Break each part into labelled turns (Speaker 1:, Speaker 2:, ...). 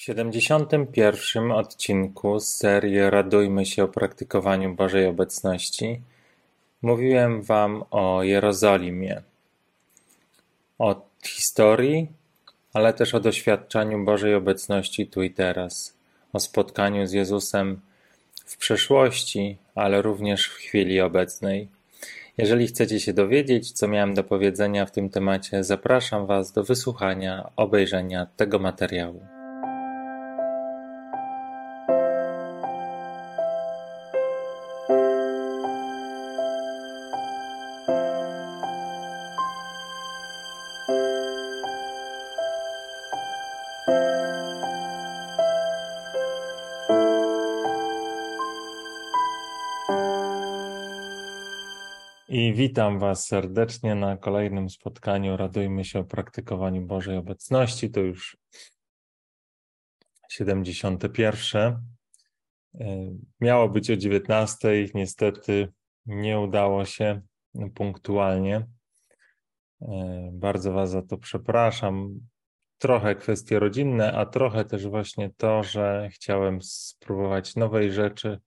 Speaker 1: W siedemdziesiątym pierwszym odcinku z serii Radujmy się o praktykowaniu Bożej Obecności mówiłem Wam o Jerozolimie, o historii, ale też o doświadczaniu Bożej Obecności tu i teraz, o spotkaniu z Jezusem w przeszłości, ale również w chwili obecnej. Jeżeli chcecie się dowiedzieć, co miałem do powiedzenia w tym temacie, zapraszam Was do wysłuchania, obejrzenia tego materiału. Witam Was serdecznie na kolejnym spotkaniu. Radujmy się o praktykowaniu Bożej Obecności. To już 71. E, miało być o 19. Niestety nie udało się punktualnie. E, bardzo Was za to przepraszam. Trochę kwestie rodzinne, a trochę też właśnie to, że chciałem spróbować nowej rzeczy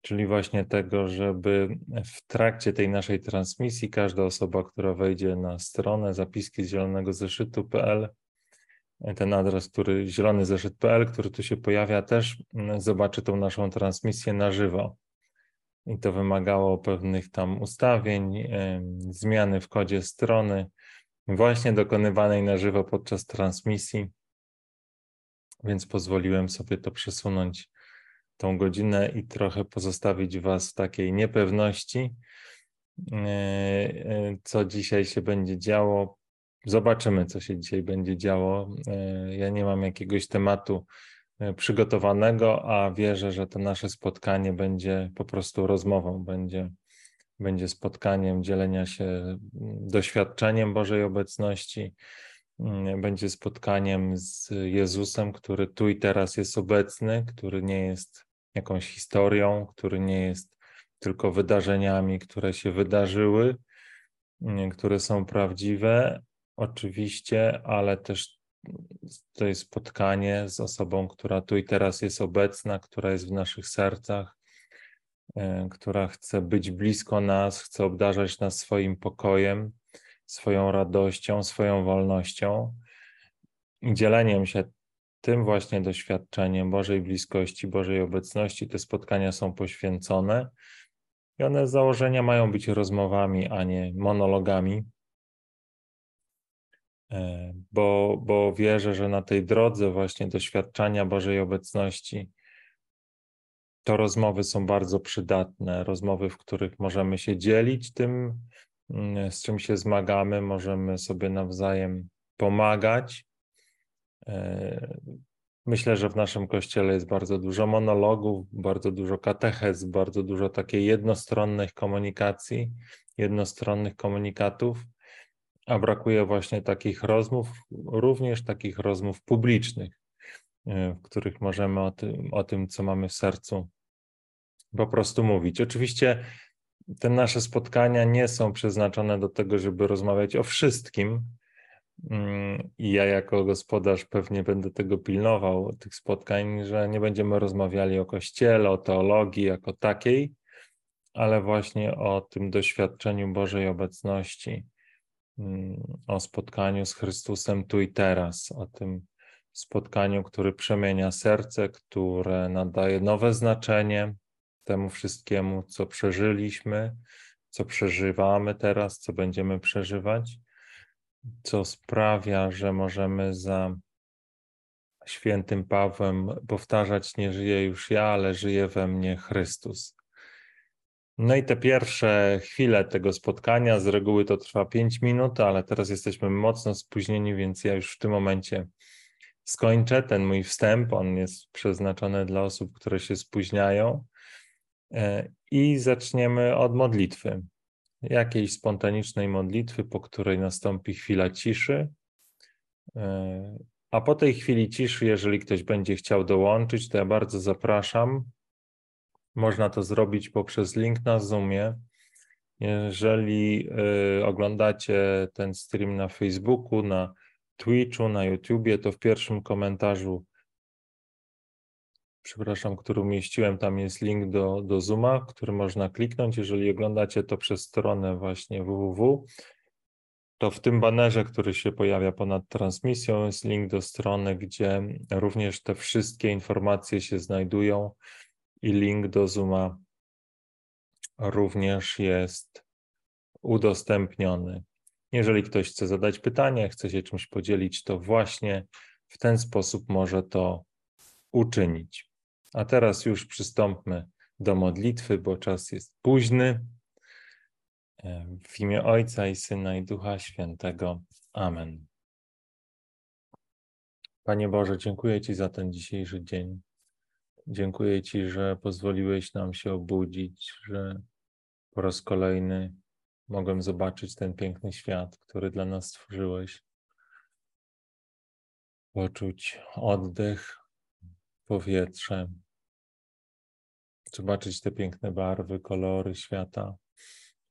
Speaker 1: czyli właśnie tego, żeby w trakcie tej naszej transmisji każda osoba, która wejdzie na stronę zapiski z zielonego zeszytu.pl, ten adres, który zielony zeszyt.pl, który tu się pojawia, też zobaczy tą naszą transmisję na żywo. I to wymagało pewnych tam ustawień, zmiany w kodzie strony, właśnie dokonywanej na żywo podczas transmisji, więc pozwoliłem sobie to przesunąć tą godzinę i trochę pozostawić Was w takiej niepewności, e, e, co dzisiaj się będzie działo. Zobaczymy, co się dzisiaj będzie działo. E, ja nie mam jakiegoś tematu przygotowanego, a wierzę, że to nasze spotkanie będzie po prostu rozmową, będzie, będzie spotkaniem dzielenia się mm, doświadczeniem Bożej obecności, będzie spotkaniem z Jezusem, który tu i teraz jest obecny, który nie jest jakąś historią, który nie jest tylko wydarzeniami, które się wydarzyły, które są prawdziwe, oczywiście, ale też to jest spotkanie z osobą, która tu i teraz jest obecna, która jest w naszych sercach, e, która chce być blisko nas, chce obdarzać nas swoim pokojem, swoją radością, swoją wolnością dzieleniem się tym właśnie doświadczeniem Bożej bliskości, Bożej obecności te spotkania są poświęcone i one z założenia mają być rozmowami, a nie monologami, e, bo, bo wierzę, że na tej drodze właśnie doświadczania Bożej obecności to rozmowy są bardzo przydatne, rozmowy, w których możemy się dzielić tym, mm, z czym się zmagamy, możemy sobie nawzajem pomagać myślę, że w naszym kościele jest bardzo dużo monologów, bardzo dużo katechez, bardzo dużo takiej jednostronnych komunikacji, jednostronnych komunikatów, a brakuje właśnie takich rozmów, również takich rozmów publicznych, e, w których możemy o tym, o tym co mamy w sercu, po prostu mówić. Oczywiście te nasze spotkania nie są przeznaczone do tego, żeby rozmawiać o wszystkim, I ja jako gospodarz pewnie będę tego pilnował, tych spotkań, że nie będziemy rozmawiali o Kościele, o teologii jako takiej, ale właśnie o tym doświadczeniu Bożej obecności, mm, o spotkaniu z Chrystusem tu i teraz, o tym spotkaniu, który przemienia serce, które nadaje nowe znaczenie temu wszystkiemu, co przeżyliśmy, co przeżywamy teraz, co będziemy przeżywać co sprawia, że możemy za świętym Pawłem powtarzać: Nie żyję już ja, ale żyje we mnie Chrystus. No i te pierwsze chwile tego spotkania, z reguły to trwa 5 minut, ale teraz jesteśmy mocno spóźnieni, więc ja już w tym momencie skończę ten mój wstęp. On jest przeznaczony dla osób, które się spóźniają. E, I zaczniemy od modlitwy jakiejś spontanicznej modlitwy, po której nastąpi chwila ciszy. E, a po tej chwili ciszy, jeżeli ktoś będzie chciał dołączyć, to ja bardzo zapraszam. Można to zrobić poprzez link na Zoomie. Jeżeli e, oglądacie ten stream na Facebooku, na Twitchu, na YouTubie, to w pierwszym komentarzu przepraszam, który umieściłem, tam jest link do, do Zooma, który można kliknąć. Jeżeli oglądacie to przez stronę właśnie www, to w tym banerze, który się pojawia ponad transmisją, jest link do strony, gdzie również te wszystkie informacje się znajdują i link do Zooma również jest udostępniony. Jeżeli ktoś chce zadać pytanie, chce się czymś podzielić, to właśnie w ten sposób może to uczynić. A teraz już przystąpmy do modlitwy, bo czas jest późny. W imię Ojca i Syna i Ducha Świętego. Amen. Panie Boże, dziękuję Ci za ten dzisiejszy dzień. Dziękuję Ci, że pozwoliłeś nam się obudzić, że po raz kolejny mogłem zobaczyć ten piękny świat, który dla nas stworzyłeś. Poczuć oddech, powietrze, zobaczyć te piękne barwy, kolory świata,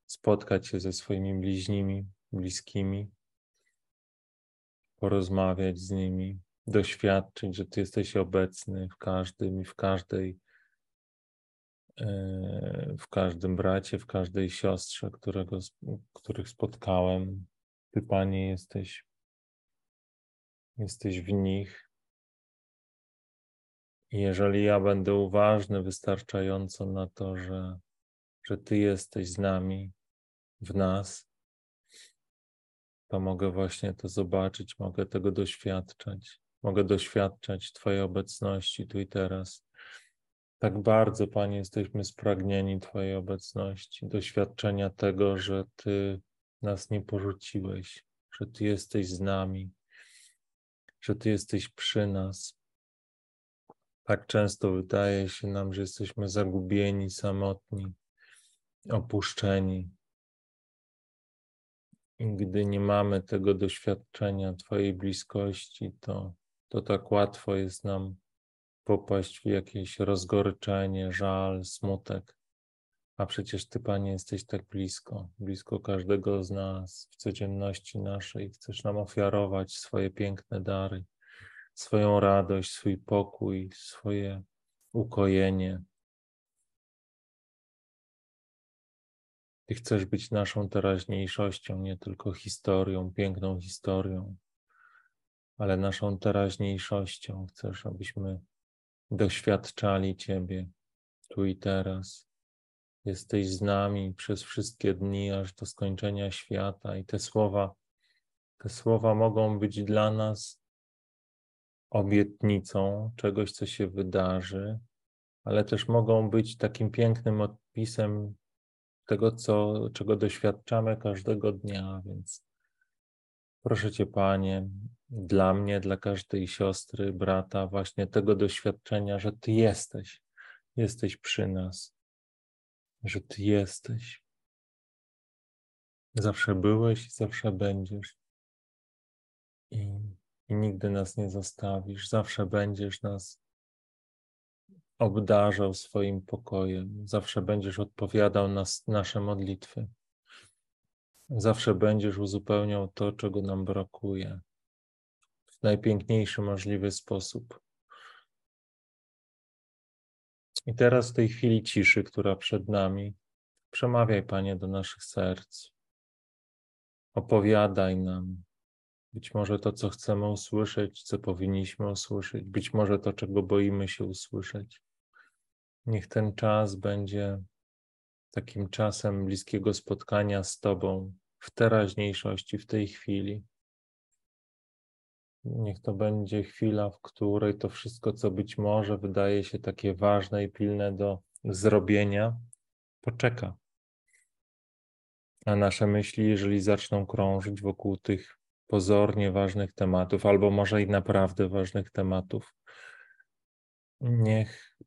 Speaker 1: spotkać się ze swoimi bliźnimi, bliskimi, porozmawiać z nimi, doświadczyć, że Ty jesteś obecny w każdym i w każdej, e, w każdym bracie, w każdej siostrze, którego, których spotkałem. Ty, Panie, jesteś, jesteś w nich. I jeżeli ja będę uważny wystarczająco na to, że, że Ty jesteś z nami, w nas, to mogę właśnie to zobaczyć, mogę tego doświadczać. Mogę doświadczać Twojej obecności tu i teraz. Tak bardzo, Panie, jesteśmy spragnieni Twojej obecności, doświadczenia tego, że Ty nas nie porzuciłeś, że Ty jesteś z nami, że Ty jesteś przy nas. Tak często wydaje się nam, że jesteśmy zagubieni, samotni, opuszczeni, i gdy nie mamy tego doświadczenia Twojej bliskości, to, to tak łatwo jest nam popaść w jakieś rozgoryczenie, żal, smutek. A przecież Ty, Panie, jesteś tak blisko, blisko każdego z nas w codzienności naszej. Chcesz nam ofiarować swoje piękne dary, swoją radość, swój pokój, swoje ukojenie, Ty chcesz być naszą teraźniejszością, nie tylko historią, piękną historią, ale naszą teraźniejszością. Chcesz, abyśmy doświadczali Ciebie tu i teraz. Jesteś z nami przez wszystkie dni, aż do skończenia świata, i te słowa, te słowa mogą być dla nas obietnicą czegoś, co się wydarzy, ale też mogą być takim pięknym odpisem tego, co, czego doświadczamy każdego dnia, więc proszę Cię, Panie, dla mnie, dla każdej siostry, brata, właśnie tego doświadczenia, że Ty jesteś, jesteś przy nas, że Ty jesteś. Zawsze byłeś i zawsze będziesz. I, I nigdy nas nie zostawisz, zawsze będziesz nas obdarzał swoim pokojem. Zawsze będziesz odpowiadał na nasze modlitwy. Zawsze będziesz uzupełniał to, czego nam brakuje w najpiękniejszy możliwy sposób. I teraz w tej chwili ciszy, która przed nami, przemawiaj, Panie, do naszych serc. Opowiadaj nam być może to, co chcemy usłyszeć, co powinniśmy usłyszeć, być może to, czego boimy się usłyszeć. Niech ten czas będzie takim czasem bliskiego spotkania z Tobą w teraźniejszości, w tej chwili. Niech to będzie chwila, w której to wszystko, co być może wydaje się takie ważne i pilne do zrobienia, poczeka. A nasze myśli, jeżeli zaczną krążyć wokół tych pozornie ważnych tematów, albo może i naprawdę ważnych tematów, niech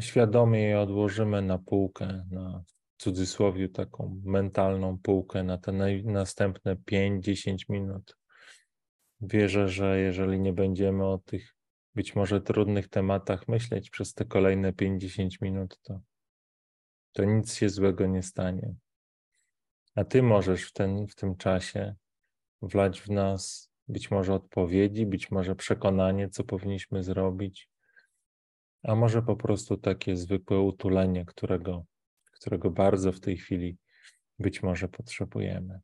Speaker 1: świadomie je odłożymy na półkę, na w cudzysłowie taką mentalną półkę na te następne 5-10 minut. Wierzę, że jeżeli nie będziemy o tych być może trudnych tematach myśleć przez te kolejne 50 minut, to, to nic się złego nie stanie. A Ty możesz w, ten, w tym czasie wlać w nas być może odpowiedzi, być może przekonanie, co powinniśmy zrobić, a może po prostu takie zwykłe utulenie, którego, którego bardzo w tej chwili być może potrzebujemy.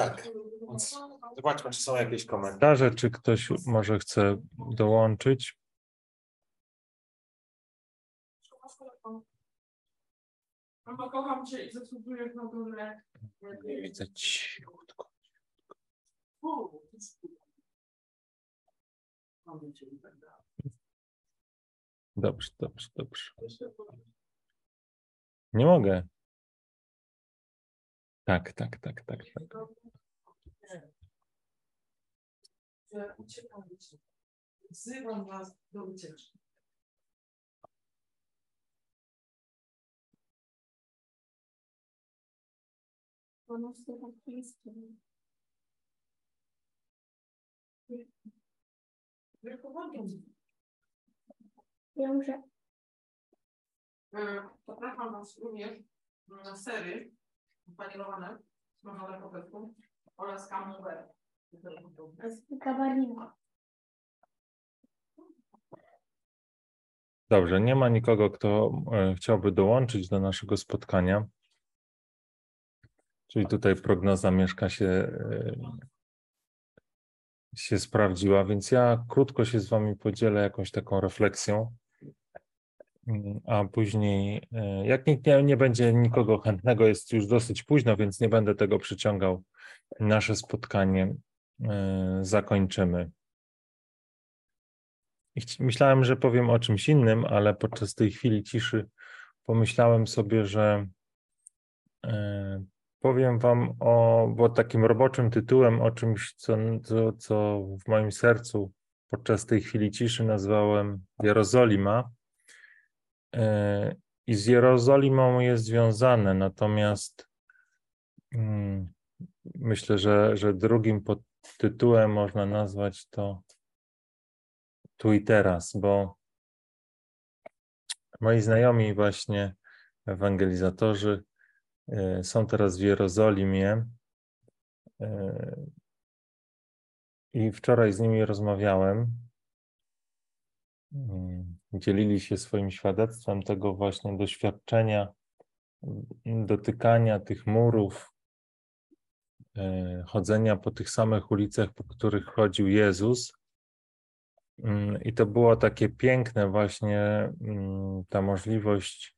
Speaker 1: Tak. Więc zobaczmy, czy są jakieś komentarze, czy ktoś może chce dołączyć.
Speaker 2: Mamo, kocham cię i zasługujesz na to, że...
Speaker 1: Nie widzę cichutko.
Speaker 2: Tak dalej.
Speaker 1: Dobrze, dobrze, dobrze. Nie mogę. Tak, tak, tak, tak. tak.
Speaker 2: Że. Wzywam was do ucieczki.
Speaker 3: Ono słychać listy.
Speaker 2: Wychowanie.
Speaker 3: Wiem, że
Speaker 2: Zapraszam was również na sery panierowane, smażone po pysku oraz camembert.
Speaker 3: kabalina.
Speaker 1: Dobrze, nie ma nikogo, kto e, chciałby dołączyć do naszego spotkania. Czyli tutaj prognoza mieszka się, e, się sprawdziła, więc ja krótko się z Wami podzielę jakąś taką refleksją, a później, e, jak nikt nie, nie będzie nikogo chętnego, jest już dosyć późno, więc nie będę tego przyciągał. Nasze spotkanie zakończymy. Myślałem, że powiem o czymś innym, ale podczas tej chwili ciszy pomyślałem sobie, że e, powiem Wam o, bo takim roboczym tytułem o czymś, co, co, co w moim sercu podczas tej chwili ciszy nazwałem Jerozolima. E, I z Jerozolimą jest związane, natomiast mm, myślę, że, że drugim podtytułem można nazwać to tu i teraz, bo moi znajomi właśnie ewangelizatorzy e, są teraz w Jerozolimie e, i wczoraj z nimi rozmawiałem. Mm, dzielili się swoim świadectwem tego właśnie doświadczenia, dotykania tych murów, e, chodzenia po tych samych ulicach, po których chodził Jezus. Mm, I to było takie piękne, właśnie mm, ta możliwość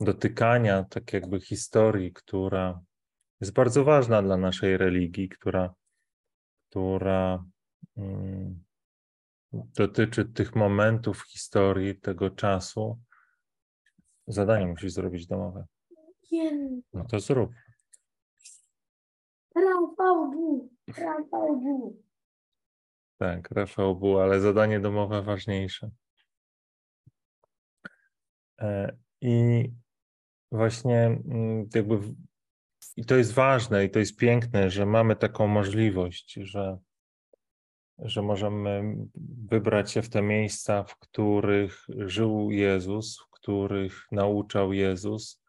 Speaker 1: dotykania, tak jakby historii, która jest bardzo ważna dla naszej religii, która, która mm, dotyczy tych momentów w historii, tego czasu. Zadanie musisz zrobić domowe. No to zrób.
Speaker 3: Rafał Bu, Rafał Bu.
Speaker 1: Tak, Rafał był, ale zadanie domowe ważniejsze. E, I właśnie mm, jakby i to jest ważne i to jest piękne, że mamy taką możliwość, że, że możemy wybrać się w te miejsca, w których żył Jezus, w których nauczał Jezus,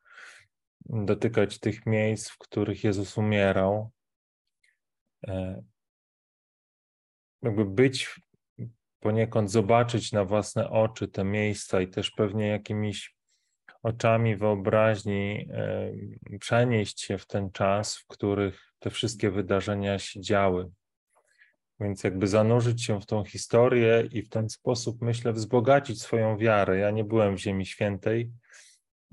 Speaker 1: dotykać tych miejsc, w których Jezus umierał, e, jakby być poniekąd, zobaczyć na własne oczy te miejsca i też pewnie jakimiś oczami wyobraźni e, przenieść się w ten czas, w których te wszystkie wydarzenia się działy. Więc jakby zanurzyć się w tą historię i w ten sposób, myślę, wzbogacić swoją wiarę. Ja nie byłem w Ziemi Świętej,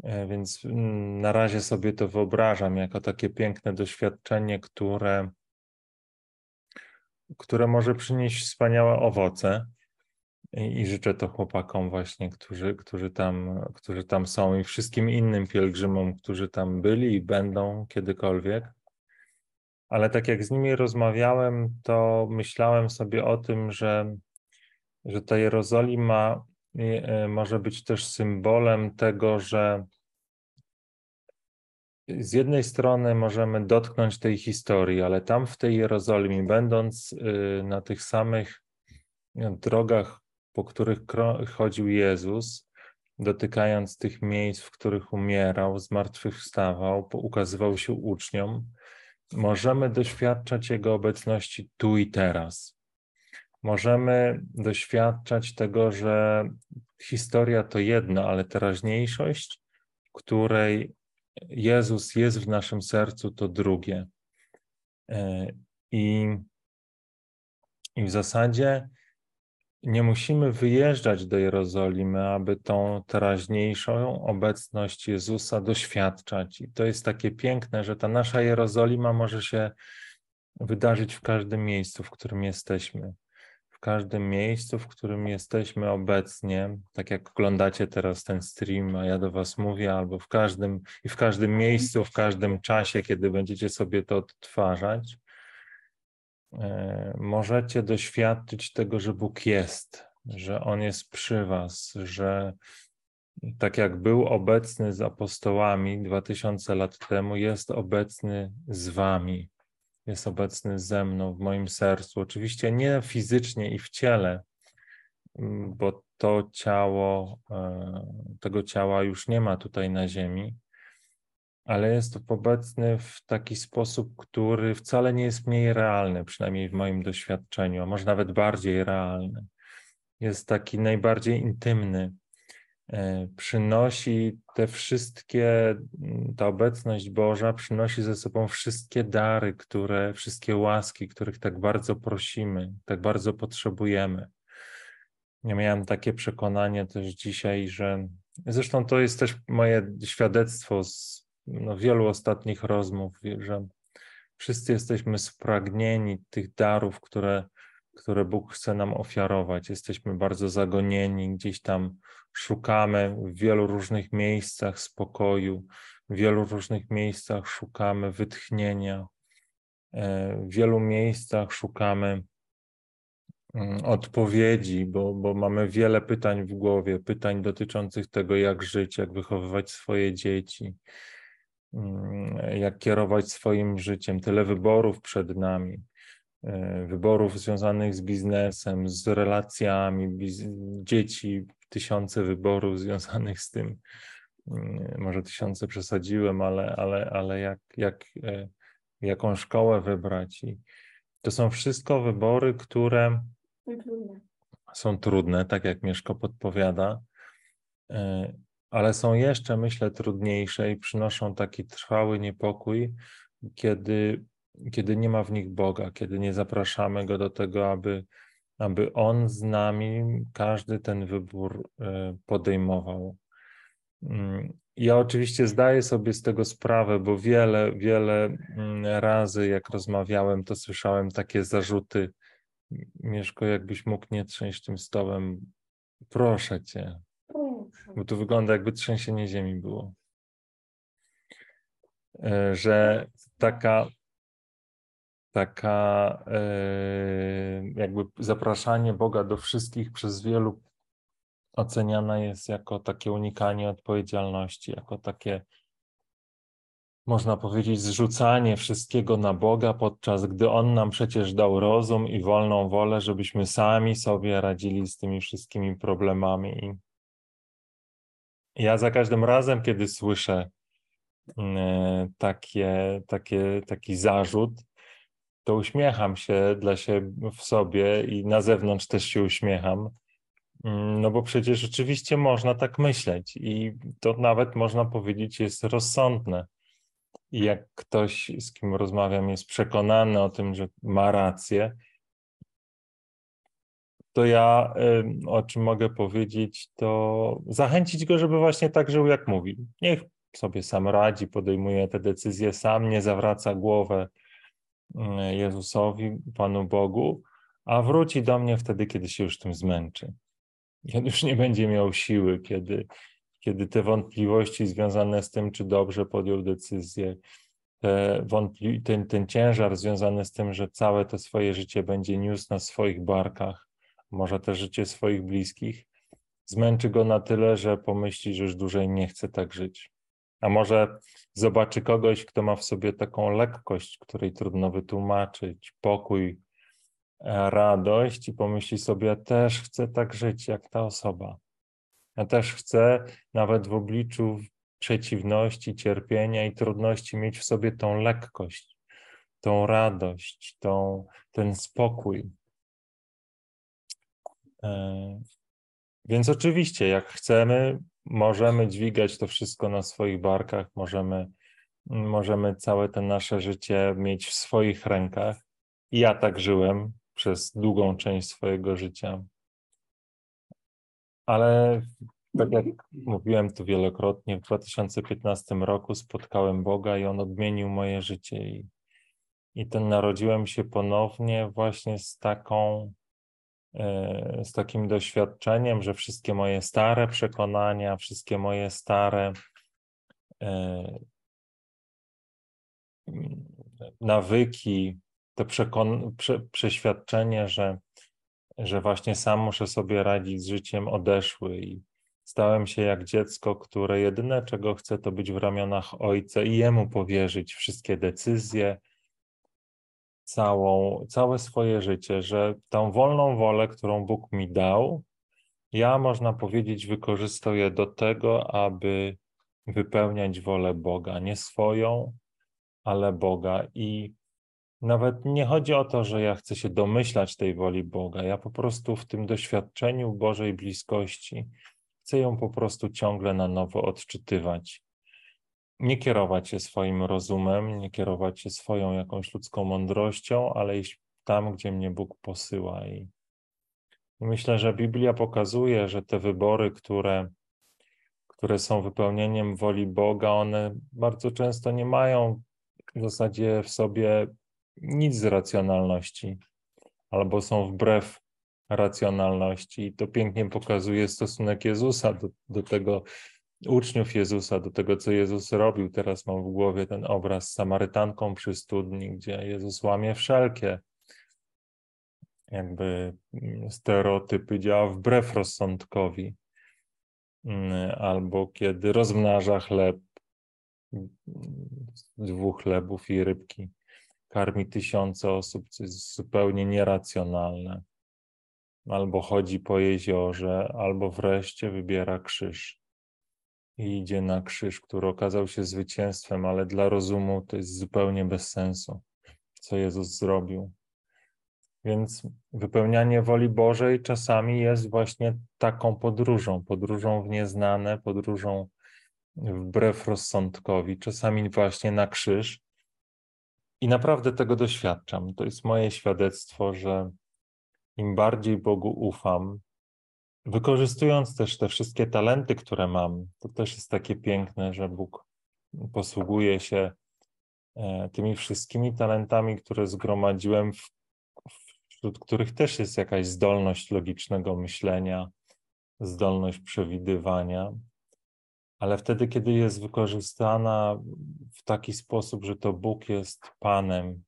Speaker 1: e, więc mm, na razie sobie to wyobrażam jako takie piękne doświadczenie, które które może przynieść wspaniałe owoce. I, I, życzę to chłopakom właśnie, którzy, którzy, tam, którzy tam są i wszystkim innym pielgrzymom, którzy tam byli i będą kiedykolwiek. Ale tak jak z nimi rozmawiałem, to myślałem sobie o tym, że, że ta Jerozolima e, może być też symbolem tego, że z jednej strony możemy dotknąć tej historii, ale tam w tej Jerozolimie, będąc y, na tych samych drogach, po których chodził Jezus, dotykając tych miejsc, w których umierał, zmartwychwstawał, ukazywał się uczniom, możemy doświadczać Jego obecności tu i teraz. Możemy doświadczać tego, że historia to jedno, ale teraźniejszość, której Jezus jest w naszym sercu, to drugie. E, I, I w zasadzie nie musimy wyjeżdżać do Jerozolimy, aby tą teraźniejszą obecność Jezusa doświadczać. I to jest takie piękne, że ta nasza Jerozolima może się wydarzyć w każdym miejscu, w którym jesteśmy. W każdym miejscu, w którym jesteśmy obecnie, tak jak oglądacie teraz ten stream, a ja do Was mówię, albo w każdym i w każdym miejscu, w każdym czasie, kiedy będziecie sobie to odtwarzać, możecie doświadczyć tego, że Bóg jest, że On jest przy Was, że tak jak był obecny z apostołami 2000 lat temu, jest obecny z Wami jest obecny ze mną w moim sercu. Oczywiście nie fizycznie i w ciele, bo to ciało, e, tego ciała już nie ma tutaj na Ziemi, ale jest obecny w taki sposób, który wcale nie jest mniej realny, przynajmniej w moim doświadczeniu, a może nawet bardziej realny. Jest taki najbardziej intymny. e, przynosi te wszystkie, mm, ta obecność Boża przynosi ze sobą wszystkie dary, które, wszystkie łaski, których tak bardzo prosimy, tak bardzo potrzebujemy. Ja miałem takie przekonanie też dzisiaj, że zresztą to jest też moje świadectwo z no, wielu ostatnich rozmów, że wszyscy jesteśmy spragnieni tych darów, które, które Bóg chce nam ofiarować. Jesteśmy bardzo zagonieni, gdzieś tam szukamy w wielu różnych miejscach spokoju, w wielu różnych miejscach szukamy wytchnienia, e, w wielu miejscach szukamy mm, odpowiedzi, bo, bo mamy wiele pytań w głowie, pytań dotyczących tego, jak żyć, jak wychowywać swoje dzieci, jak kierować swoim życiem. Tyle wyborów przed nami, e, wyborów związanych z biznesem, z relacjami, biz dzieci, tysiące wyborów związanych z tym. Mm, może tysiące przesadziłem, ale, ale, ale jak, jak, e, jaką szkołę wybrać. I to są wszystko wybory, które są trudne, tak jak Mieszko podpowiada. Ale są jeszcze, myślę, trudniejsze i przynoszą taki trwały niepokój, kiedy, kiedy nie ma w nich Boga, kiedy nie zapraszamy Go do tego, aby, aby On z nami każdy ten wybór e, podejmował. Mm, ja oczywiście zdaję sobie z tego sprawę, bo wiele, wiele mm, razy, jak rozmawiałem, to słyszałem takie zarzuty. Mieszko, jakbyś mógł nie trzęść tym stołem, proszę cię, bo to wygląda jakby trzęsienie ziemi było. E, że taka, taka e, jakby zapraszanie Boga do wszystkich przez wielu oceniana jest jako takie unikanie odpowiedzialności, jako takie, można powiedzieć, zrzucanie wszystkiego na Boga, podczas gdy On nam przecież dał rozum i wolną wolę, żebyśmy sami sobie radzili z tymi wszystkimi problemami. Ja za każdym razem, kiedy słyszę mm, takie, takie, taki zarzut, to uśmiecham się dla siebie w sobie i na zewnątrz też się uśmiecham. Mm, no bo przecież rzeczywiście można tak myśleć i to nawet można powiedzieć jest rozsądne. I jak ktoś, z kim rozmawiam, jest przekonany o tym, że ma rację, to ja o czym mogę powiedzieć, to zachęcić go, żeby właśnie tak żył, jak mówi. Niech sobie sam radzi, podejmuje te decyzje sam, nie zawraca głowę mm, Jezusowi, Panu Bogu, a wróci do mnie wtedy, kiedy się już tym zmęczy. Kiedy już nie będzie miał siły, kiedy, kiedy te wątpliwości związane z tym, czy dobrze podjął decyzję, te wątpli- ten, ten ciężar związany z tym, że całe to swoje życie będzie niósł na swoich barkach, może też życie swoich bliskich, zmęczy go na tyle, że pomyśli, że już dłużej nie chce tak żyć. A może zobaczy kogoś, kto ma w sobie taką lekkość, której trudno wytłumaczyć, pokój, e, radość i pomyśli sobie, też chcę tak żyć jak ta osoba. Ja też chcę nawet w obliczu przeciwności, cierpienia i trudności mieć w sobie tą lekkość, tą radość, tą, ten spokój. E, więc oczywiście, jak chcemy, możemy dźwigać to wszystko na swoich barkach, możemy, możemy całe to nasze życie mieć w swoich rękach. Ja tak żyłem przez długą część swojego życia. Ale tak jak mówiłem tu wielokrotnie, w 2015 roku spotkałem Boga i On odmienił moje życie. I, i ten narodziłem się ponownie właśnie z taką z takim doświadczeniem, że wszystkie moje stare przekonania, wszystkie moje stare e, nawyki, to przekon- prze- przeświadczenie, że, że właśnie sam muszę sobie radzić z życiem, odeszły i stałem się jak dziecko, które jedyne czego chce, to być w ramionach ojca i jemu powierzyć wszystkie decyzje, całą, całe swoje życie, że tą wolną wolę, którą Bóg mi dał, ja można powiedzieć, wykorzystał je do tego, aby wypełniać wolę Boga, nie swoją, ale Boga. I nawet nie chodzi o to, że ja chcę się domyślać tej woli Boga. Ja po prostu w tym doświadczeniu Bożej bliskości chcę ją po prostu ciągle na nowo odczytywać. Nie kierować się swoim rozumem, nie kierować się swoją jakąś ludzką mądrością, ale iść tam, gdzie mnie Bóg posyła. I myślę, że Biblia pokazuje, że te wybory, które, które są wypełnieniem woli Boga, one bardzo często nie mają w zasadzie w sobie nic z racjonalności, albo są wbrew racjonalności. I to pięknie pokazuje stosunek Jezusa do, do tego, uczniów Jezusa, do tego, co Jezus robił. Teraz mam w głowie ten obraz z Samarytanką przy studni, gdzie Jezus łamie wszelkie jakby mm, stereotypy, działa wbrew rozsądkowi. Mm, albo kiedy rozmnaża chleb, mm, dwóch chlebów i rybki, karmi tysiące osób, co jest zupełnie nieracjonalne albo chodzi po jeziorze, albo wreszcie wybiera krzyż i idzie na krzyż, który okazał się zwycięstwem, ale dla rozumu to jest zupełnie bez sensu, co Jezus zrobił. Więc wypełnianie woli Bożej czasami jest właśnie taką podróżą, podróżą w nieznane, podróżą wbrew rozsądkowi, czasami właśnie na krzyż. I naprawdę tego doświadczam. To jest moje świadectwo, że im bardziej Bogu ufam, wykorzystując też te wszystkie talenty, które mam, to też jest takie piękne, że Bóg posługuje się e, tymi wszystkimi talentami, które zgromadziłem, wśród których też jest jakaś zdolność logicznego myślenia, zdolność przewidywania, ale wtedy, kiedy jest wykorzystana w taki sposób, że to Bóg jest Panem,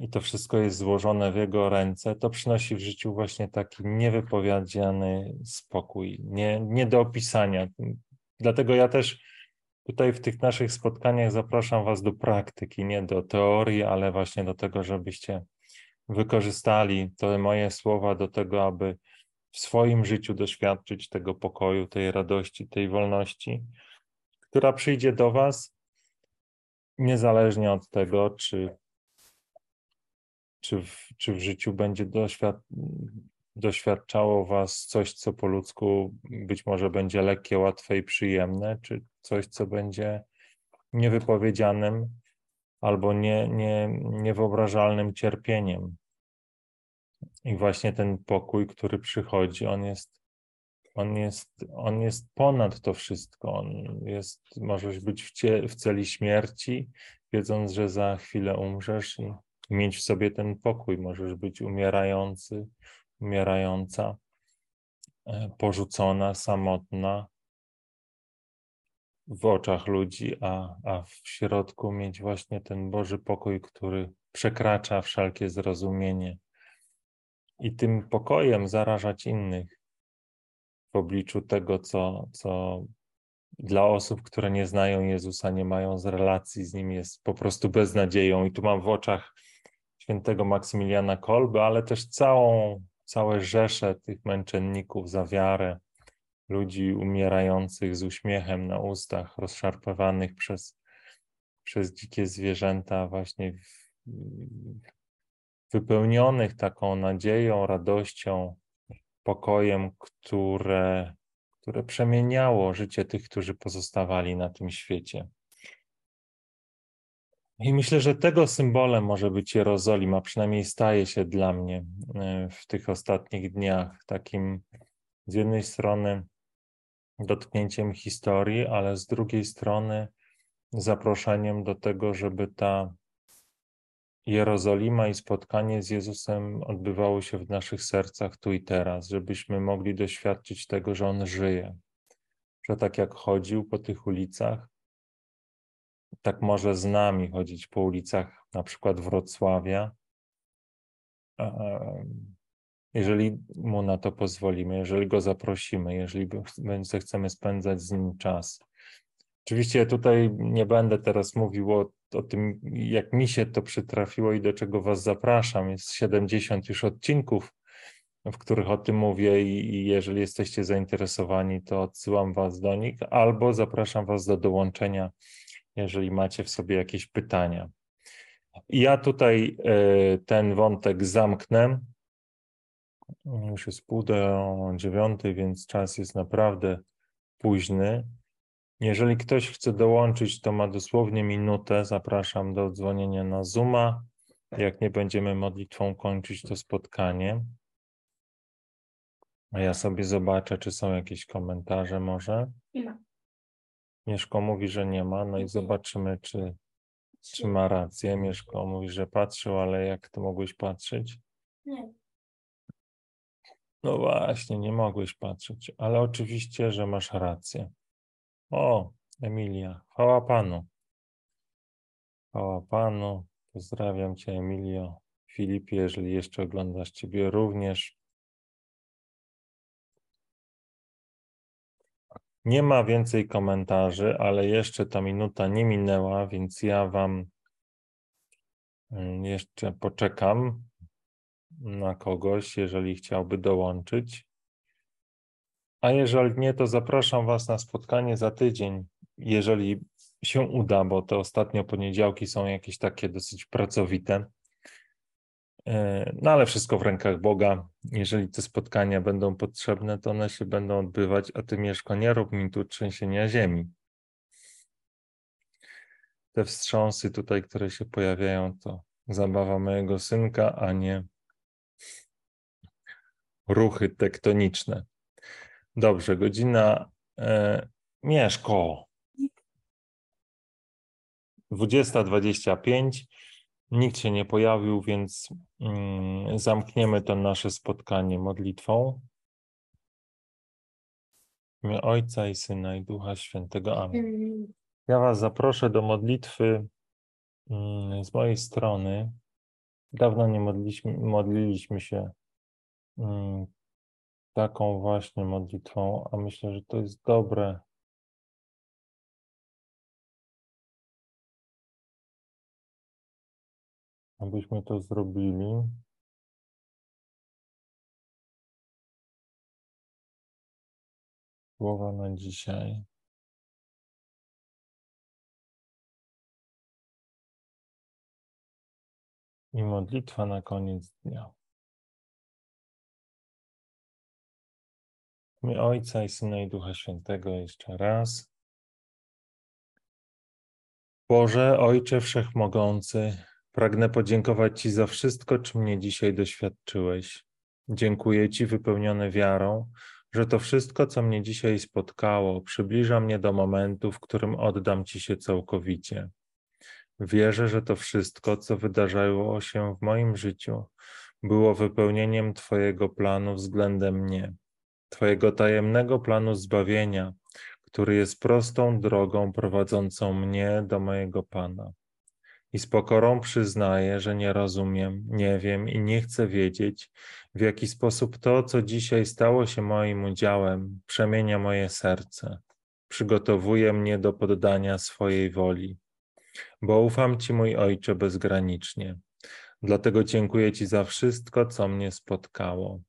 Speaker 1: i to wszystko jest złożone w jego ręce, to przynosi w życiu właśnie taki niewypowiedziany spokój, nie, nie do opisania. Dlatego ja też tutaj w tych naszych spotkaniach zapraszam Was do praktyki, nie do teorii, ale właśnie do tego, żebyście wykorzystali te moje słowa do tego, aby w swoim życiu doświadczyć tego pokoju, tej radości, tej wolności, która przyjdzie do Was niezależnie od tego, czy czy w, czy w życiu będzie doświad doświadczało Was coś, co po ludzku być może będzie lekkie, łatwe i przyjemne, czy coś, co będzie niewypowiedzianym albo nie, nie, niewyobrażalnym cierpieniem. I właśnie ten pokój, który przychodzi, on jest, on jest, on jest ponad to wszystko. On jest, możesz być w, cie, w celi śmierci, wiedząc, że za chwilę umrzesz i mieć w sobie ten pokój. Możesz być umierający, umierająca, e, porzucona, samotna w oczach ludzi, a, a w środku mieć właśnie ten Boży pokój, który przekracza wszelkie zrozumienie. I tym pokojem zarażać innych w obliczu tego, co, co dla osób, które nie znają Jezusa, nie mają z relacji z Nim, jest po prostu beznadzieją. I tu mam w oczach świętego Maksymiliana Kolby, ale też całą, całe rzesze tych męczenników za wiarę, ludzi umierających z uśmiechem na ustach, rozszarpowanych przez, przez dzikie zwierzęta, właśnie w, wypełnionych taką nadzieją, radością, pokojem, które, które przemieniało życie tych, którzy pozostawali na tym świecie. I myślę, że tego symbolem może być Jerozolima, przynajmniej staje się dla mnie e, w tych ostatnich dniach takim z jednej strony dotknięciem historii, ale z drugiej strony zaproszeniem do tego, żeby ta Jerozolima i spotkanie z Jezusem odbywało się w naszych sercach tu i teraz, żebyśmy mogli doświadczyć tego, że On żyje, że tak jak chodził po tych ulicach, tak może z nami chodzić po ulicach na przykład Wrocławia, jeżeli mu na to pozwolimy, jeżeli go zaprosimy, jeżeli chcemy spędzać z nim czas. Oczywiście tutaj nie będę teraz mówił o, o tym, jak mi się to przytrafiło i do czego Was zapraszam. Jest 70 już odcinków, w których o tym mówię, i, i jeżeli jesteście zainteresowani, to odsyłam Was do nich, albo zapraszam Was do dołączenia jeżeli macie w sobie jakieś pytania. Ja tutaj e, ten wątek zamknę Już jest pół do dziewiątej, więc czas jest naprawdę późny. Jeżeli ktoś chce dołączyć, to ma dosłownie minutę. Zapraszam do dzwonienia na Zooma. Jak nie będziemy modlitwą kończyć to spotkanie. A ja sobie zobaczę, czy są jakieś komentarze może.
Speaker 3: Nie ma.
Speaker 1: Mieszko mówi, że nie ma, no i zobaczymy, czy, czy ma rację. Mieszko mówi, że patrzył, ale jak ty mogłeś patrzeć?
Speaker 3: Nie.
Speaker 1: No właśnie, nie mogłeś patrzeć, ale oczywiście, że masz rację. O, Emilia, chwała Panu. Chwała Panu. Pozdrawiam Cię, Emilio. Filipie, jeżeli jeszcze oglądasz Ciebie również. Nie ma więcej komentarzy, ale jeszcze ta minuta nie minęła, więc ja Wam mm, jeszcze poczekam na kogoś, jeżeli chciałby dołączyć. A jeżeli nie, to zapraszam Was na spotkanie za tydzień, jeżeli się uda, bo te ostatnio poniedziałki są jakieś takie dosyć pracowite. E, no ale wszystko w rękach Boga. Jeżeli te spotkania będą potrzebne, to one się będą odbywać, a Ty, Mieszko, nie rób mi tu trzęsienia ziemi. Te wstrząsy tutaj, które się pojawiają, to zabawa mojego synka, a nie ruchy tektoniczne. Dobrze, godzina e, Mieszko. 20.25. Nikt się nie pojawił, więc mm, zamkniemy to nasze spotkanie modlitwą. Ojca i Syna i Ducha Świętego. Amen. Ja Was zaproszę do modlitwy mm, z mojej strony. Dawno nie modliliśmy, modliliśmy się mm, taką właśnie modlitwą, a myślę, że to jest dobre. Abyśmy to zrobili. Słowa na dzisiaj. I modlitwa na koniec dnia. Imię Ojca i Syna i Ducha Świętego jeszcze raz. Boże, Ojcze Wszechmogący, pragnę podziękować Ci za wszystko, czym mnie dzisiaj doświadczyłeś. Dziękuję Ci wypełniony wiarą, że to wszystko, co mnie dzisiaj spotkało, przybliża mnie do momentu, w którym oddam Ci się całkowicie. Wierzę, że to wszystko, co wydarzało się w moim życiu, było wypełnieniem Twojego planu względem mnie, Twojego tajemnego planu zbawienia, który jest prostą drogą prowadzącą mnie do mojego Pana. I z pokorą przyznaję, że nie rozumiem, nie wiem i nie chcę wiedzieć, w jaki sposób to, co dzisiaj stało się moim udziałem, przemienia moje serce, przygotowuje mnie do poddania swojej woli. Bo ufam Ci, mój Ojcze, bezgranicznie. Dlatego dziękuję Ci za wszystko, co mnie spotkało.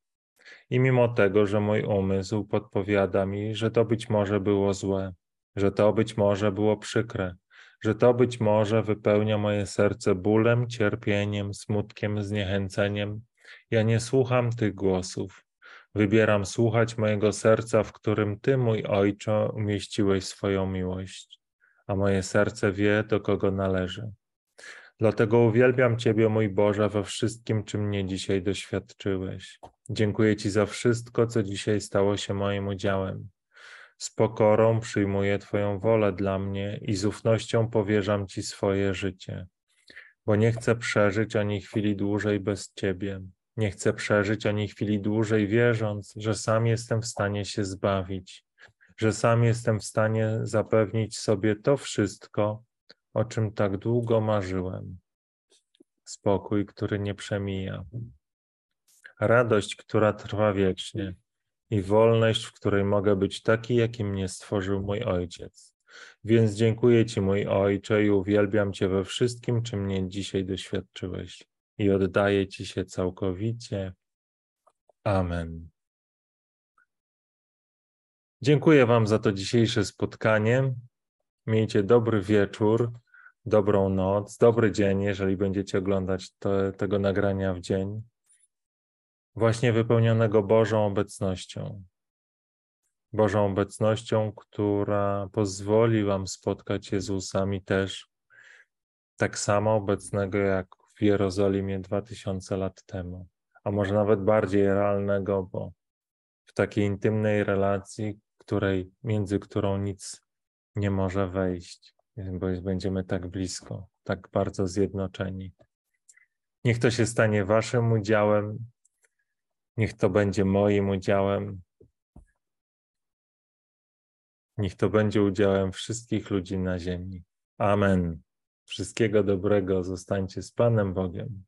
Speaker 1: I mimo tego, że mój umysł podpowiada mi, że to być może było złe, że to być może było przykre, że to być może wypełnia moje serce bólem, cierpieniem, smutkiem, zniechęceniem, ja nie słucham tych głosów. Wybieram słuchać mojego serca, w którym Ty, mój Ojcze, umieściłeś swoją miłość, a moje serce wie, do kogo należy. Dlatego uwielbiam Ciebie, mój Boże, we wszystkim, czym mnie dzisiaj doświadczyłeś. Dziękuję Ci za wszystko, co dzisiaj stało się moim udziałem. Z pokorą przyjmuję Twoją wolę dla mnie i z ufnością powierzam Ci swoje życie, bo nie chcę przeżyć ani chwili dłużej bez Ciebie. Nie chcę przeżyć ani chwili dłużej, wierząc, że sam jestem w stanie się zbawić, że sam jestem w stanie zapewnić sobie to wszystko, o czym tak długo marzyłem. Spokój, który nie przemija. Radość, która trwa wiecznie i wolność, w której mogę być taki, jakim mnie stworzył mój Ojciec. Więc dziękuję Ci, mój Ojcze, i uwielbiam Cię we wszystkim, czym mnie dzisiaj doświadczyłeś. I oddaję Ci się całkowicie. Amen. Dziękuję Wam za to dzisiejsze spotkanie. Miejcie dobry wieczór, dobrą noc, dobry dzień, jeżeli będziecie oglądać te, tego nagrania w dzień. Właśnie wypełnionego Bożą obecnością. Bożą obecnością, która pozwoli Wam spotkać Jezusa, mi też, tak samo obecnego jak w Jerozolimie 2000 lat temu, a może nawet bardziej realnego, bo w takiej intymnej relacji, której, między którą nic nie może wejść, bo będziemy tak blisko, tak bardzo zjednoczeni. Niech to się stanie Waszym udziałem, niech to będzie moim udziałem, niech to będzie udziałem wszystkich ludzi na ziemi. Amen. Wszystkiego dobrego, zostańcie z Panem Bogiem.